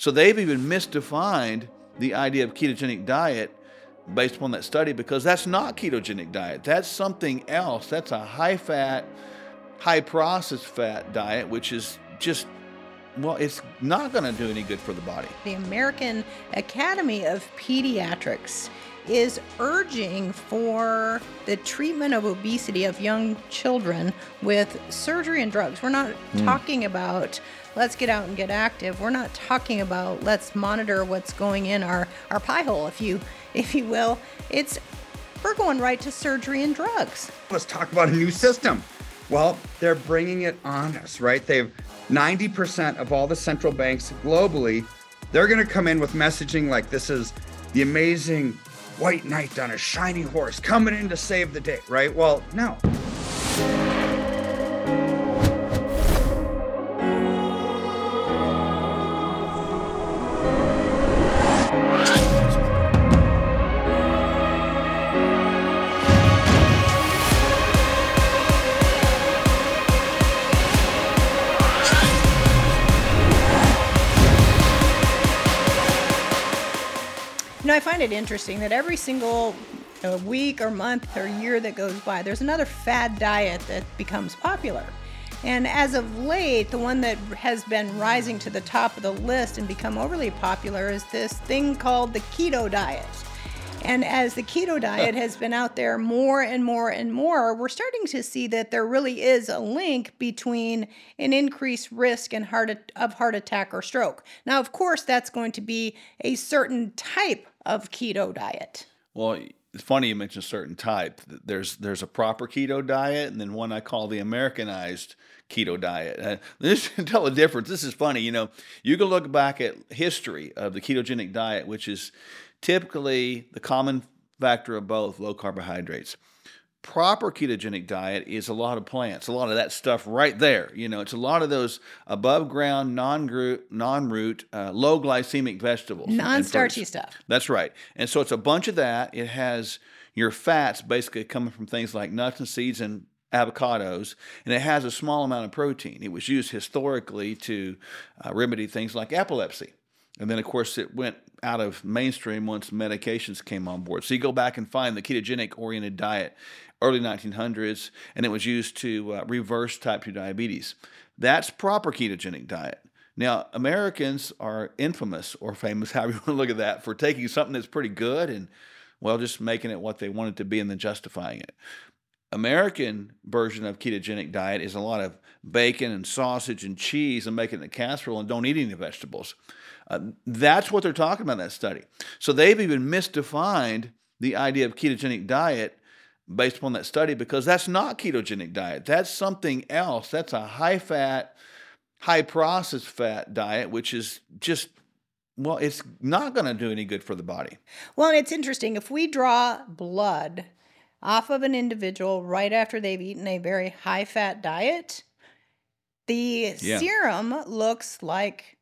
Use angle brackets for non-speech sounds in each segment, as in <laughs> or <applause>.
So they've even misdefined the idea of ketogenic diet based upon that study because that's not ketogenic diet. That's something else. That's a high fat, high processed fat diet, which is just well, it's not going to do any good for the body. The American Academy of Pediatrics is urging for the treatment of obesity of young children with surgery and drugs. We're not mm. talking about let's get out and get active. We're not talking about let's monitor what's going in our, our pie hole, if you if you will. It's we're going right to surgery and drugs. Let's talk about a new system. Well, they're bringing it on us, right? They've 90% of all the central banks globally, they're going to come in with messaging like this is the amazing white knight on a shiny horse coming in to save the day, right? Well, no. I find it interesting that every single know, week or month or year that goes by, there's another fad diet that becomes popular. And as of late, the one that has been rising to the top of the list and become overly popular is this thing called the keto diet. And as the keto diet has been out there more and more and more, we're starting to see that there really is a link between an increased risk and heart of heart attack or stroke. Now, of course, that's going to be a certain type of keto diet. Well, it's funny you mentioned a certain type. There's there's a proper keto diet, and then one I call the Americanized keto diet. Uh, this can <laughs> tell the difference. This is funny. You know, you can look back at history of the ketogenic diet, which is typically the common factor of both low carbohydrates. Proper ketogenic diet is a lot of plants, a lot of that stuff right there. You know, it's a lot of those above ground, non root, non root, uh, low glycemic vegetables, non starchy stuff. That's right. And so it's a bunch of that. It has your fats basically coming from things like nuts and seeds and avocados, and it has a small amount of protein. It was used historically to uh, remedy things like epilepsy. And then, of course, it went out of mainstream once medications came on board. So you go back and find the ketogenic oriented diet, early 1900s, and it was used to uh, reverse type 2 diabetes. That's proper ketogenic diet. Now, Americans are infamous or famous, <laughs> however you want to look at that, for taking something that's pretty good and, well, just making it what they want it to be and then justifying it. American version of ketogenic diet is a lot of bacon and sausage and cheese and making a casserole and don't eat any vegetables. Uh, that's what they're talking about in that study. So they've even misdefined the idea of ketogenic diet based upon that study because that's not ketogenic diet. That's something else. That's a high fat, high processed fat diet, which is just well, it's not going to do any good for the body. Well, and it's interesting. If we draw blood off of an individual right after they've eaten a very high fat diet, the yeah. serum looks like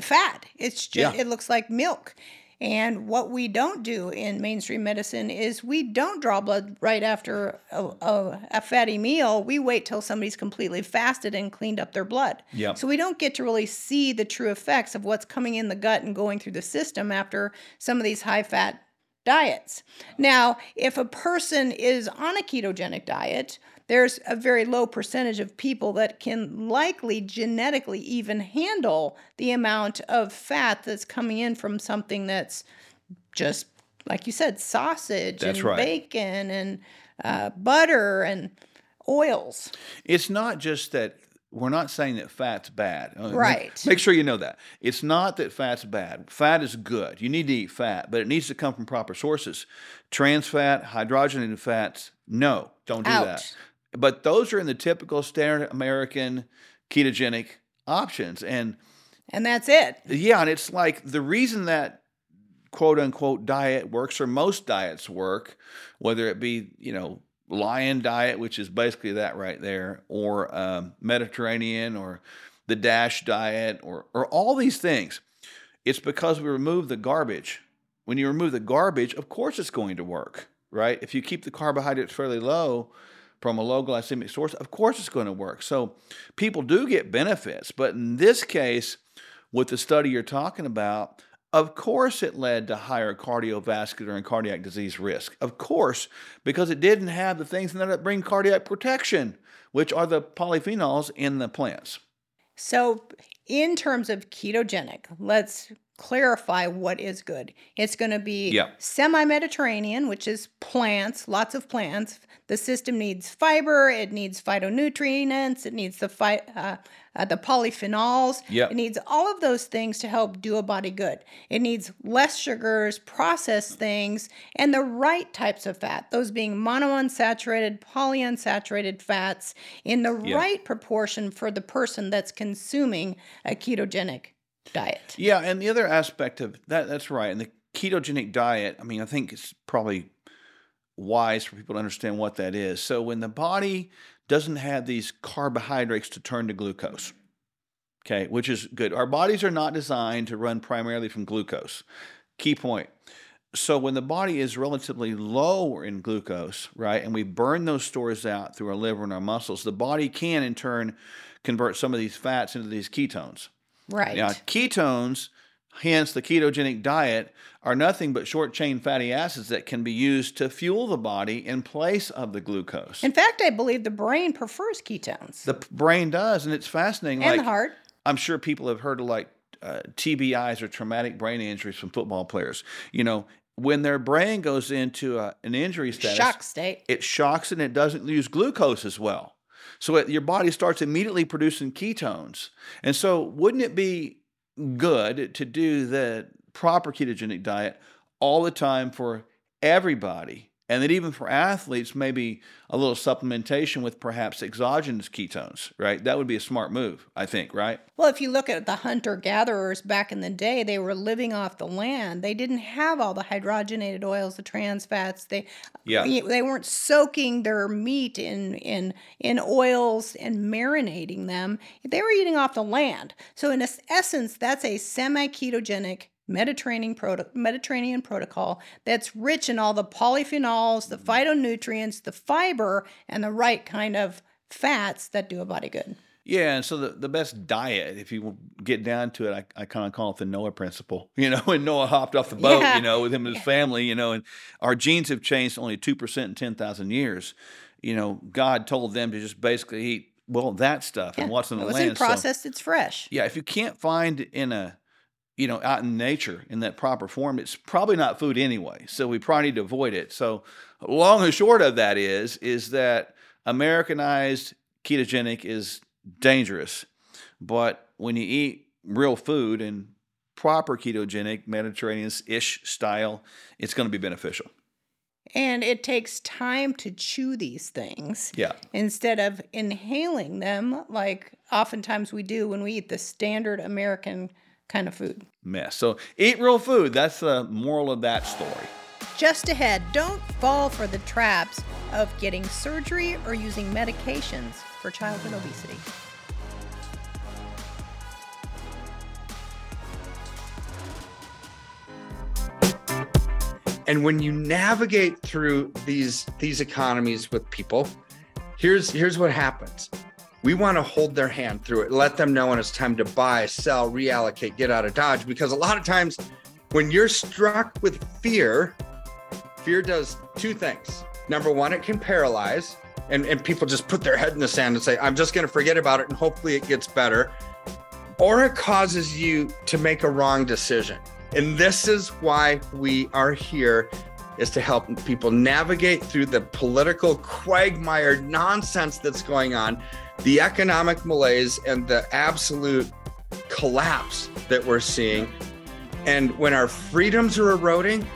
fat. It's just yeah. it looks like milk. And what we don't do in mainstream medicine is we don't draw blood right after a, a, a, fatty meal. We wait till somebody's completely fasted and cleaned up their blood. Yep. So we don't get to really see the true effects of what's coming in the gut and going through the system after some of these high fat diets. Now, if a person is on a ketogenic diet, there's a very low percentage of people that can likely genetically even handle the amount of fat that's coming in from something that's just like you said sausage that's and right. bacon and uh, butter and oils it's not just that we're not saying that fat's bad. Uh, right. Make, make, sure you know that. It's not that fat's bad. Fat is good. You need to eat fat, but it needs to come from proper sources. Trans fat, hydrogenated fats, no, don't do Out. that. But those are in the typical standard American ketogenic options. And and that's it. Yeah, and it's like the reason that quote unquote diet works or most diets work, whether it be, you know, lion diet, which is basically that right there, or um, Mediterranean or the DASH diet or or all these things. It's because we remove the garbage. When you remove the garbage, of course it's going to work, right? If you keep the carbohydrates fairly low, from a low glycemic source, of course it's going to work. So people do get benefits, but in this case, with the study you're talking about, of course it led to higher cardiovascular and cardiac disease risk. Of course, because it didn't have the things that bring cardiac protection, which are the polyphenols in the plants. So, in terms of ketogenic, let's clarify what is good. It's going to be Yeah. semi Mediterranean, which is plants, lots of plants. The system needs fiber, it needs phytonutrients, it needs the phy- uh, uh, the polyphenols. Yep. It needs all of those things to help do a body good. It needs less sugars, processed things, and the right types of fat, those being monounsaturated, polyunsaturated fats in the right proportion for the person that's consuming a ketogenic diet. Yeah, and the other aspect of that that's right. And the ketogenic diet, I mean, I think it's probably wise for people to understand what that is. So when the body doesn't have these carbohydrates to turn to glucose, okay, which is good. Our bodies are not designed to run primarily from glucose. Key point. So when the body is relatively low in glucose, right, and we burn those stores out through our liver and our muscles, the body can in turn convert some of these fats into these ketones. Right. Now, ketones, hence the ketogenic diet, are nothing but short chain fatty acids that can be used to fuel the body in place of the glucose. In fact, I believe the brain prefers ketones the p- brain does, and it's fascinating. and like, the heart. I'm sure people have heard of like uh, TBIs or traumatic brain injuries from football players. You know, when their brain goes into a, an injury status, Shock state. it shocks and it doesn't use glucose as well. So it, your body starts immediately producing ketones. And so, wouldn't it be good to do the proper ketogenic diet all the time for everybody? And that even for athletes, maybe a little supplementation with perhaps exogenous ketones, right? That would be a smart move, I think, right? Well, if you look at the hunter gatherers back in the day, they were living off the land. They didn't have all the hydrogenated oils, the trans fats. They Yeah. they weren't soaking their meat in in in oils and marinating them. They were eating off the land. So in essence, that's a semi-ketogenic Mediterranean proto- Mediterranean protocol that's rich in all the polyphenols, the phytonutrients, the fiber, and the right kind of fats that do a body good. Yeah, and so the, the best diet, if you get down to it, I, I kind of call it the Noah principle. <laughs> You know, when Noah hopped off the boat, Yeah. you know, with him and his family, you know, and our genes have changed only 2% in 10,000 years. You know, God told them to just basically eat, well, that stuff and what's in it the wasn't land. So, processed; it's fresh. yeah, if you can't find in a, you know, out in nature in that proper form, it's probably not food anyway. So we probably need to avoid it. So long and short of that is, is that Americanized ketogenic is dangerous. But when you eat real food and proper ketogenic, Mediterranean ish style, it's going to be beneficial. And it takes time to chew these things Yeah. instead of inhaling them like oftentimes we do when we eat the standard American kind of food. Mess. So eat real food. That's the moral of that story. Just ahead, don't fall for the traps of getting surgery or using medications for childhood obesity. And when you navigate through these these economies with people, here's here's what happens. We want to hold their hand through it, let them know when it's time to buy, sell, reallocate, get out of Dodge. Because a lot of times when you're struck with fear, fear does two things. Number one, it can paralyze, and, and people just put their head in the sand and say, I'm just going to forget about it and hopefully it gets better. Or it causes you to make a wrong decision. And this is why we are here is to help people navigate through the political quagmire nonsense that's going on, the economic malaise and the absolute collapse that we're seeing. And when our freedoms are eroding,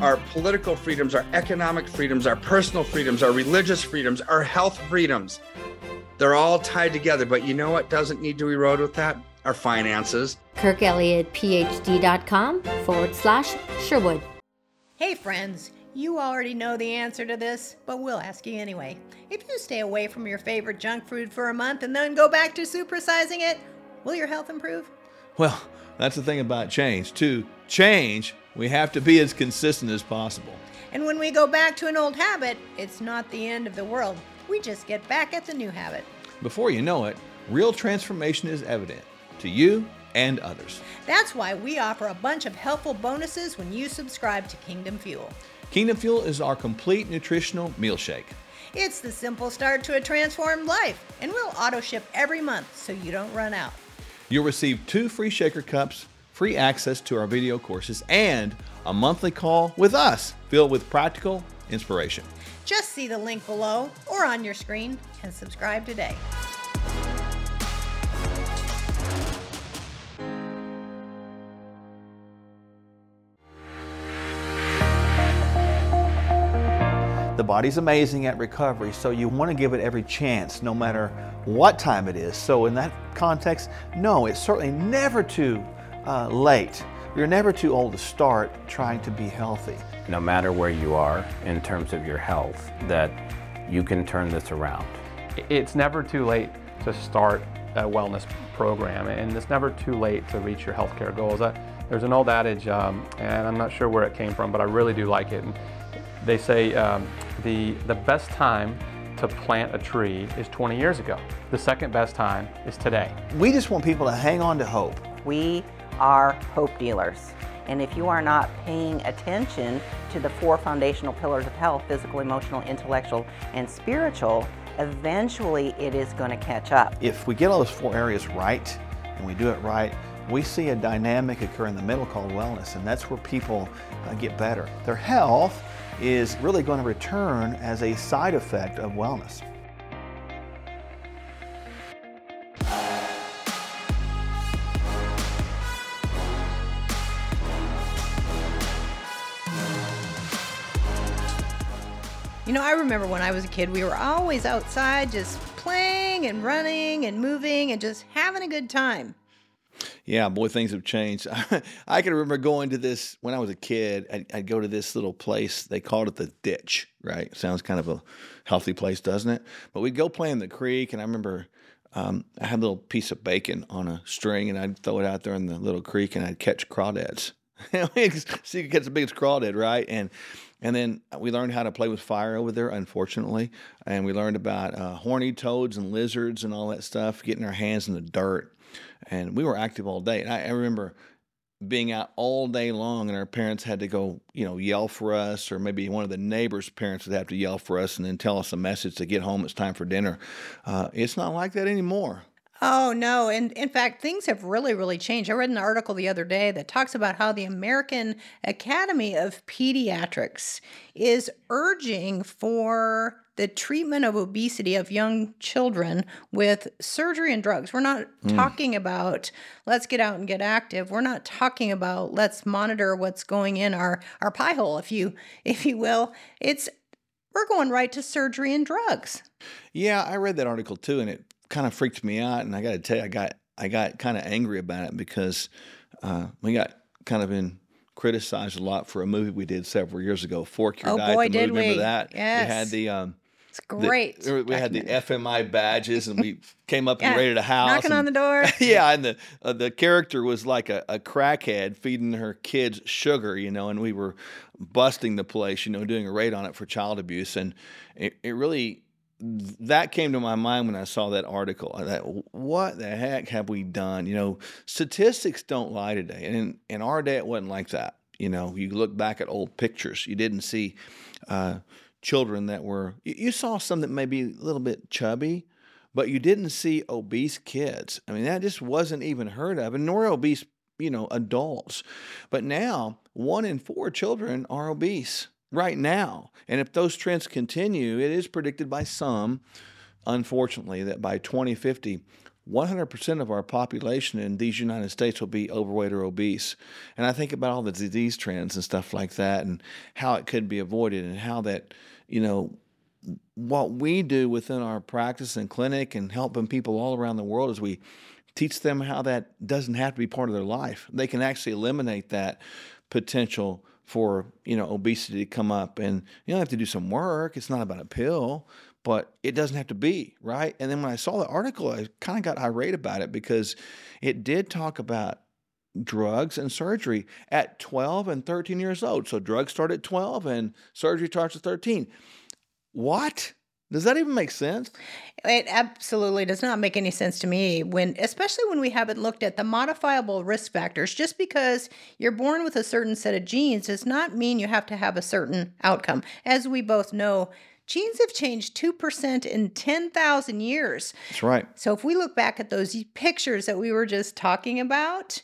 our political freedoms, our economic freedoms, our personal freedoms, our religious freedoms, our health freedoms, they're all tied together. But you know what doesn't need to erode with that? Our finances. KirkElliottPhD.com forward slash Sherwood. Hey, friends, you already know the answer to this, but we'll ask you anyway. If you stay away from your favorite junk food for a month and then go back to supersizing it, will your health improve? Well, that's the thing about change. To change, we have to be as consistent as possible. And when we go back to an old habit, it's not the end of the world. We just get back at the new habit. Before you know it, real transformation is evident to you and others. That's why we offer a bunch of helpful bonuses when you subscribe to Kingdom Fuel. Kingdom Fuel is our complete nutritional meal shake. It's the simple start to a transformed life, and we'll auto ship every month so you don't run out. You'll receive two free shaker cups, free access to our video courses, and a monthly call with us filled with practical inspiration. Just see the link below or on your screen and subscribe today. Body's amazing at recovery, so you want to give it every chance, no matter what time it is. So, in that context, no, it's certainly never too uh, late. You're never too old to start trying to be healthy. no matter where you are in terms of your health, that you can turn this around. It's never too late to start a wellness program, and it's never too late to reach your healthcare goals. I, there's an old adage, um, and I'm not sure where it came from, but I really do like it. And they say um, the the best time to plant a tree is 20 years ago. The second best time is today. We just want people to hang on to hope. We are hope dealers. And if you are not paying attention to the four foundational pillars of health physical, emotional, intellectual, and spiritual eventually it is going to catch up. If we get all those four areas right and we do it right, we see a dynamic occur in the middle called wellness, and that's where people uh, get better. Their health is really going to return as a side effect of wellness. You know, I remember when I was a kid, we were always outside just playing and running and moving and just having a good time. Yeah, boy, things have changed. <laughs> I can remember going to this when I was a kid. I'd, I'd go to this little place. They called it the ditch, right? Sounds kind of a healthy place, doesn't it? But we'd go play in the creek, and I remember um, I had a little piece of bacon on a string, and I'd throw it out there in the little creek, and I'd catch crawdads. <laughs> See, you can catch the biggest crawdad, right? And and then we learned how to play with fire over there, unfortunately. And we learned about uh, horny toads and lizards and all that stuff, getting our hands in the dirt. And we were active all day. And I, I remember being out all day long, and our parents had to go, you know, yell for us, or maybe one of the neighbors' parents would have to yell for us and then tell us a message to get home. It's time for dinner. Uh, it's not like that anymore. Oh, no. And in fact, things have really, really changed. I read an article the other day that talks about how the American Academy of Pediatrics is urging for the treatment of obesity of young children with surgery and drugs. We're not talking about let's get out and get active. We're not talking about let's monitor what's going in our, our pie hole, if you <laughs> if you will. It's we're going right to surgery and drugs. Yeah, I read that article too, and it kind of freaked me out. And I got to tell you, I got I got kind of angry about it because uh, we got kind of been criticized a lot for a movie we did several years ago, Fork Your Oh, Diet. boy, the did movie. Remember we. that? We had the um, It's the- great. we had the FMI badges, and we came up and raided a house. knocking on the door. <laughs> yeah, and the uh, the character was like a, a crackhead feeding her kids sugar, you know, and we were busting the place, you know, doing a raid on it for child abuse, and it, it really that came to my mind when I saw that article. I thought, what the heck have we done? You know, statistics don't lie today, and in, in our day it wasn't like that. You know, you look back at old pictures, you didn't see uh, children that were. You, saw some that may be a little bit chubby, but you didn't see obese kids. I mean, that just wasn't even heard of, and nor obese, you know, adults. But now, one in four children are obese right now. And if those trends continue, it is predicted by some, unfortunately, that by 2050, 100% of our population in these United States will be overweight or obese. And I think about all the disease trends and stuff like that and how it could be avoided and how that, you know, what we do within our practice and clinic and helping people all around the world is we teach them how that doesn't have to be part of their life. They can actually eliminate that potential for you know obesity to come up, and you don't have to do some work. It's not about a pill, but it doesn't have to be right. And then when I saw the article, I kind of got irate about it because it did talk about drugs and surgery at 12 and 13 years old. So drugs start at 12 and surgery starts at 13. What? Does that even make sense? It absolutely does not make any sense to me when especially when we haven't looked at the modifiable risk factors. Just because you're born with a certain set of genes does not mean you have to have a certain outcome. As we both know, genes have changed 2% in 10,000 years. That's right. So if we look back at those pictures that we were just talking about,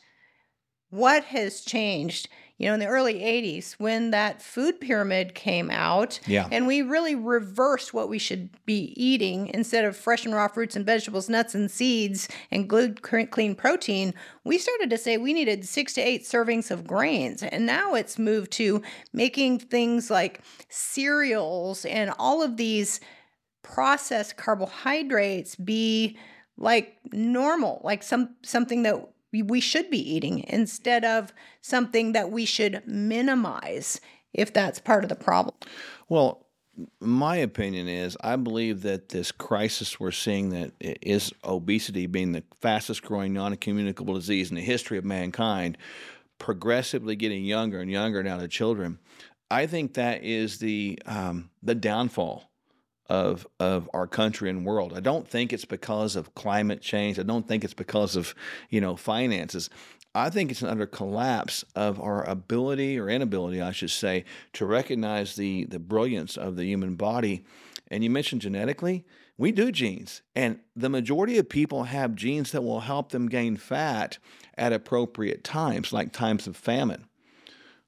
what has changed? You know, in the early 80s when that food pyramid came out. Yeah. And we really reversed what we should be eating instead of fresh and raw fruits and vegetables, nuts and seeds, and good, clean protein. We started to say we needed six to eight servings of grains. And now it's moved to making things like cereals and all of these processed carbohydrates be like normal, like some something that we should be eating instead of something that we should minimize if that's part of the problem. Well, my opinion is I believe that this crisis we're seeing that is obesity being the fastest growing non-communicable disease in the history of mankind, progressively getting younger and younger now to children. I think that is the um, the downfall of of our country and world. I don't think it's because of climate change. I don't think it's because of you know finances. I think it's an utter collapse of our ability or inability, I should say, to recognize the the brilliance of the human body. And you mentioned genetically, we do genes, and the majority of people have genes that will help them gain fat at appropriate times, like times of famine.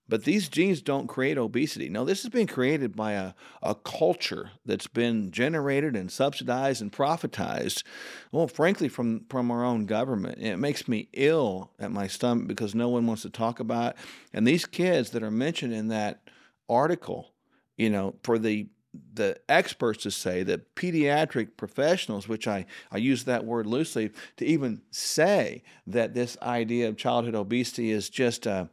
But these genes don't create obesity. No, this has been created by a, a culture that's been generated and subsidized and profitized, well, frankly, from, from our own government. it makes me ill at my stomach because no one wants to talk about it. And these kids that are mentioned in that article, you know, for the the experts to say that pediatric professionals, which I, I use that word loosely, to even say that this idea of childhood obesity is just a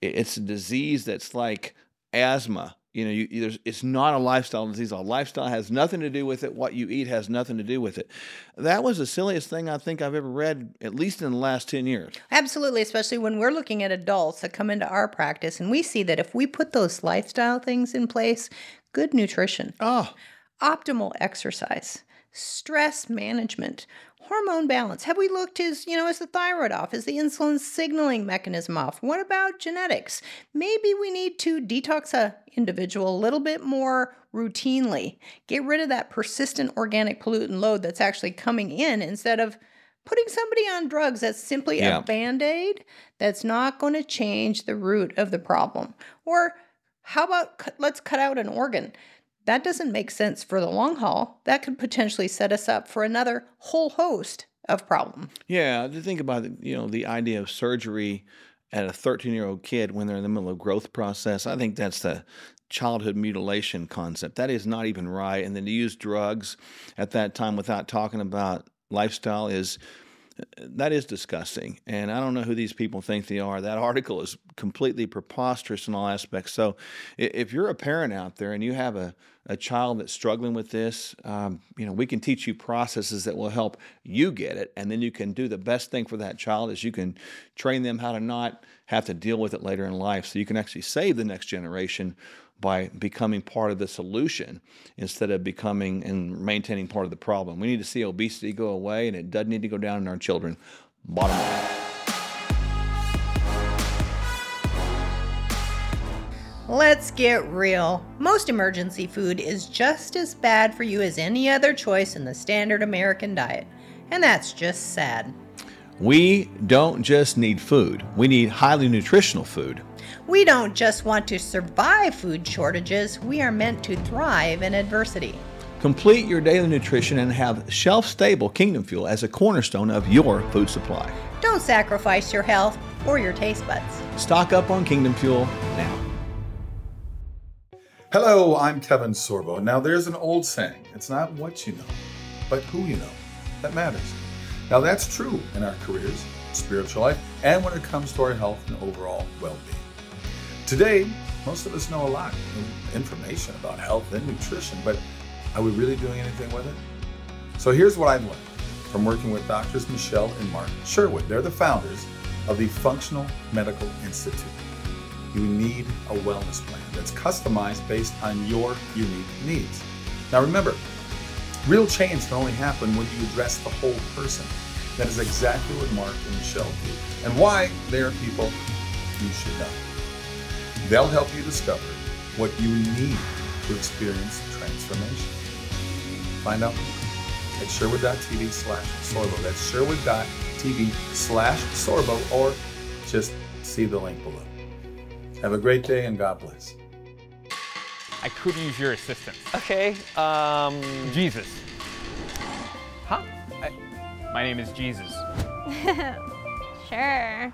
it's a disease that's like asthma. You know, you, it's not a lifestyle disease. A lifestyle has nothing to do with it. What you eat has nothing to do with it. That was the silliest thing I think I've ever read, at least in the last 10 years. Absolutely, especially when we're looking at adults that come into our practice and we see that if we put those lifestyle things in place, good nutrition, oh. optimal exercise, stress management, hormone balance. Have we looked is, you know, is the thyroid off? Is the insulin signaling mechanism off? What about genetics? Maybe we need to detox a individual a little bit more routinely. Get rid of that persistent organic pollutant load that's actually coming in instead of putting somebody on drugs that's simply yeah. a band-aid that's not going to change the root of the problem. Or how about let's cut out an organ? That doesn't make sense for the long haul. That could potentially set us up for another whole host of problems. Yeah, to think about you know the idea of surgery at a 13 year old kid when they're in the middle of growth process. I think that's the childhood mutilation concept. That is not even right. And then to use drugs at that time without talking about lifestyle is that is disgusting. And I don't know who these people think they are. That article is completely preposterous in all aspects. So if you're a parent out there and you have a, a child that's struggling with this, um, you know, we can teach you processes that will help you get it. And then you can do the best thing for that child is you can train them how to not have to deal with it later in life. So you can actually save the next generation by becoming part of the solution instead of becoming and maintaining part of the problem. We need to see obesity go away, and it doesn't need to go down in our children. Bottom line. Let's get real. Most emergency food is just as bad for you as any other choice in the standard American diet. And that's just sad. We don't just need food, we need highly nutritional food. We don't just want to survive food shortages, we are meant to thrive in adversity. Complete your daily nutrition and have shelf stable Kingdom Fuel as a cornerstone of your food supply. Don't sacrifice your health or your taste buds. Stock up on Kingdom Fuel now. Hello, I'm Kevin Sorbo. Now, there's an old saying it's not what you know, but who you know that matters. Now, that's true in our careers, spiritual life, and when it comes to our health and overall well being. Today, most of us know a lot of information about health and nutrition, but are we really doing anything with it? So here's what I've learned from working with doctors Michele and Mark Sherwood. They're the founders of the Functional Medical Institute. You need a wellness plan that's customized based on your unique needs. Now remember, Real change can only happen when you address the whole person. That is exactly what Mark and Michele do, and why they are people you should know. They'll help you discover what you need to experience transformation. Find out more at sherwood.tv slash sorbo. That's sherwood.tv slash sorbo, or just see the link below. Have a great day and God bless. I could use your assistance. Okay, um. Jesus. Huh? I, My name is Jesus. <laughs> sure.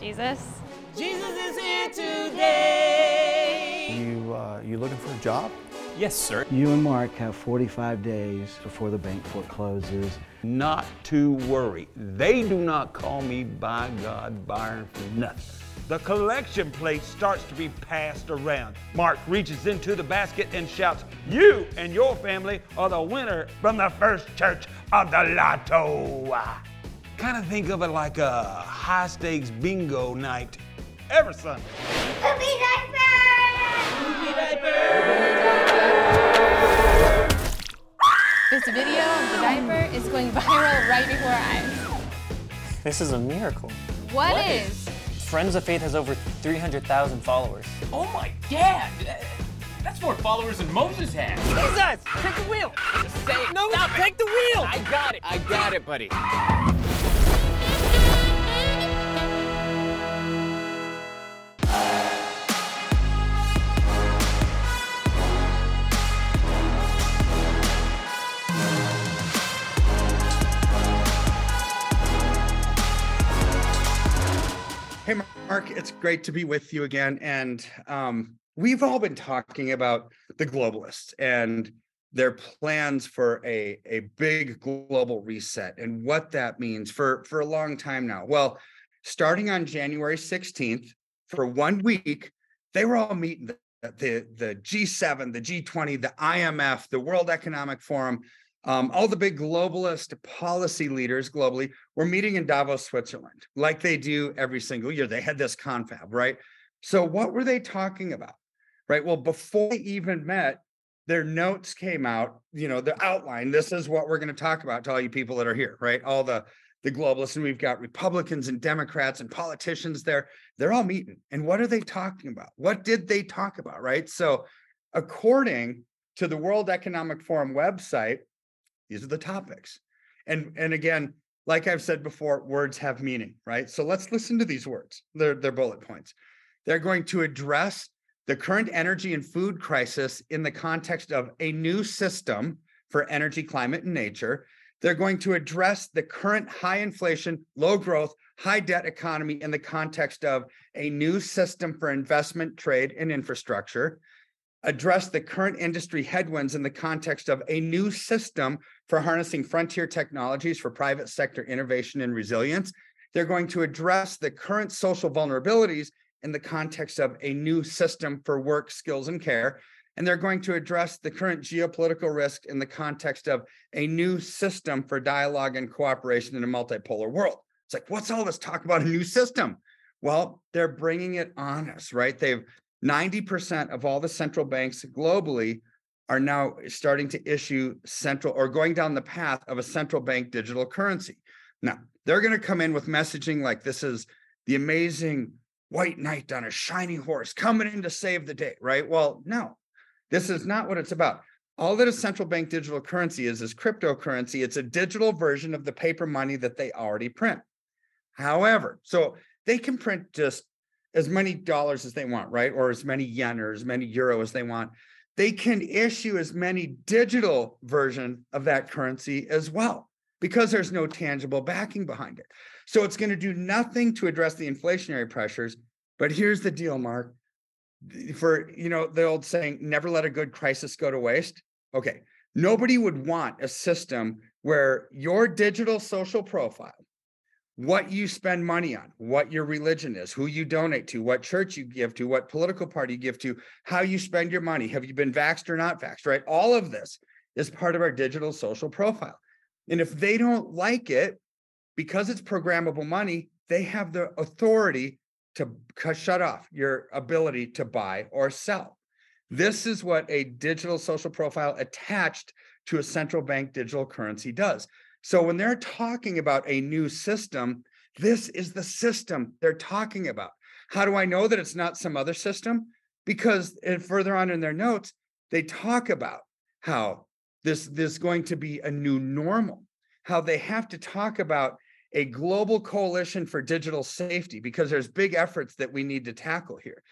Jesus. Jesus is here today. You, uh, you looking for a job? Yes, sir. You and Mark have 45 days before the bank forecloses. Not to worry. They do not call me by God Byron for nothing. The collection plate starts to be passed around. Mark reaches into the basket and shouts, You and your family are the winner from the first church of the lotto. Kind of think of it like a high stakes bingo night every Sunday. Poopy This video of the diaper is going viral right before our eyes. This is a miracle. what is? Friends of Faith has over 300,000 followers. Oh my god! That's more followers than Moses had. Jesus! Take the wheel! Just say it. No, Stop take it. the wheel! I got it. I got it, buddy. Mark, it's great to be with you again. And um, we've all been talking about the globalists and their plans for a, a big global reset and what that means for, for a long time now. Well, starting on January 16th, for one week, they were all meeting the, the, the G7, the G20, the IMF, the World Economic Forum, um, all the big globalist policy leaders globally were meeting in Davos, Switzerland, like they do every single year. They had this confab, right? So, what were they talking about? Right. Well, before they even met, their notes came out, you know, the outline. This is what we're going to talk about to all you people that are here, right? All the the globalists, and we've got Republicans and Democrats and politicians there. They're all meeting. And what are they talking about? What did they talk about? Right. So, according to the World Economic Forum website, these are the topics. And and again, like I've said before, words have meaning, right? So let's listen to these words. They're, they're bullet points. They're going to address the current energy and food crisis in the context of a new system for energy, climate, and nature. They're going to address the current high inflation, low growth, high debt economy in the context of a new system for investment, trade, and infrastructure address the current industry headwinds in the context of a new system for harnessing frontier technologies for private sector innovation and resilience. They're going to address the current social vulnerabilities in the context of a new system for work, skills, and care. And they're going to address the current geopolitical risk in the context of a new system for dialogue and cooperation in a multipolar world. It's like, what's all this talk about a new system? Well, they're bringing it on us, right? They've 90% of all the central banks globally are now starting to issue central or going down the path of a central bank digital currency. Now, they're going to come in with messaging like this is the amazing white knight on a shiny horse coming in to save the day, right? Well, no, this is not what it's about. All that a central bank digital currency is, is cryptocurrency. It's a digital version of the paper money that they already print. However, so they can print just as many dollars as they want, right? Or as many yen or as many euro as they want. They can issue as many digital version of that currency as well because there's no tangible backing behind it. So it's going to do nothing to address the inflationary pressures. But here's the deal, Mark. For you know the old saying, never let a good crisis go to waste. Okay. Nobody would want a system where your digital social profile what you spend money on, what your religion is, who you donate to, what church you give to, what political party you give to, how you spend your money. Have you been vaxxed or not vaxxed, right? All of this is part of our digital social profile. And if they don't like it, because it's programmable money, they have the authority to shut off your ability to buy or sell. This is what a digital social profile attached to a central bank digital currency does. So when they're talking about a new system, this is the system they're talking about. How do I know that it's not some other system? Because further on in their notes, they talk about how this, this is going to be a new normal, how they have to talk about a global coalition for digital safety because there's big efforts that we need to tackle here.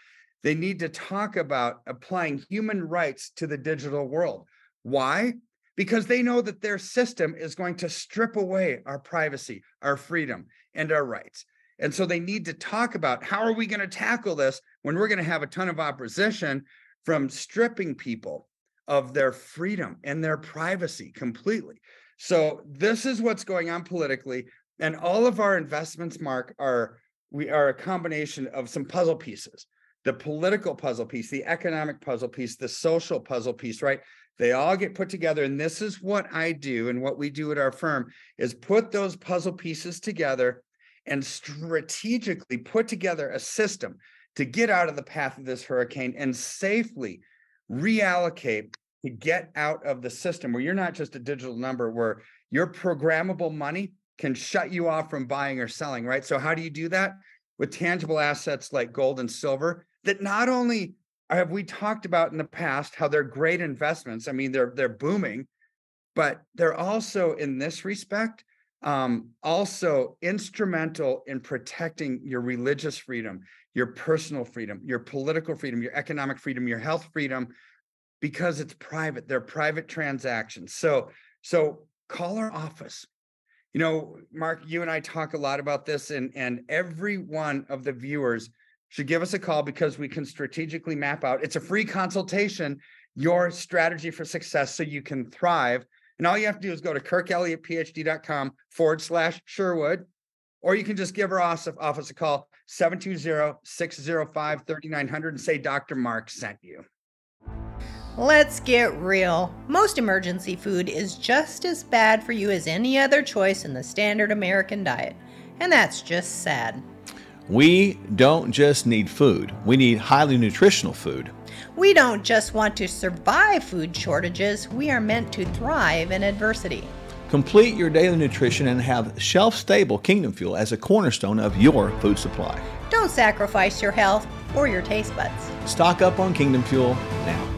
They need to talk about applying human rights to the digital world. Why? Because they know that their system is going to strip away our privacy, our freedom, and our rights. And so they need to talk about how are we going to tackle this when we're going to have a ton of opposition from stripping people of their freedom and their privacy completely. So this is what's going on politically and all of our investments mark are we are a combination of some puzzle pieces the political puzzle piece the economic puzzle piece the social puzzle piece right they all get put together and this is what i do and what we do at our firm is put those puzzle pieces together and strategically put together a system to get out of the path of this hurricane and safely reallocate to get out of the system where you're not just a digital number where your programmable money can shut you off from buying or selling, right? So, how do you do that? With tangible assets like gold and silver that not only have we talked about in the past how they're great investments, I mean, they're, they're booming, but they're also, in this respect, um, also instrumental in protecting your religious freedom, your personal freedom, your political freedom, your economic freedom, your health freedom, because it's private. They're private transactions. So, so call our office you know, Mark, you and I talk a lot about this, and and every one of the viewers should give us a call because we can strategically map out. It's a free consultation, your strategy for success, so you can thrive. And all you have to do is go to kirkelliottphd.com forward slash Sherwood, or you can just give our office a call 720 605 3900 and say Dr. Mark sent you. Let's get real. Most emergency food is just as bad for you as any other choice in the standard American diet. And that's just sad. We don't just need food, we need highly nutritional food. We don't just want to survive food shortages, we are meant to thrive in adversity. Complete your daily nutrition and have shelf stable Kingdom Fuel as a cornerstone of your food supply. Don't sacrifice your health or your taste buds. Stock up on Kingdom Fuel now.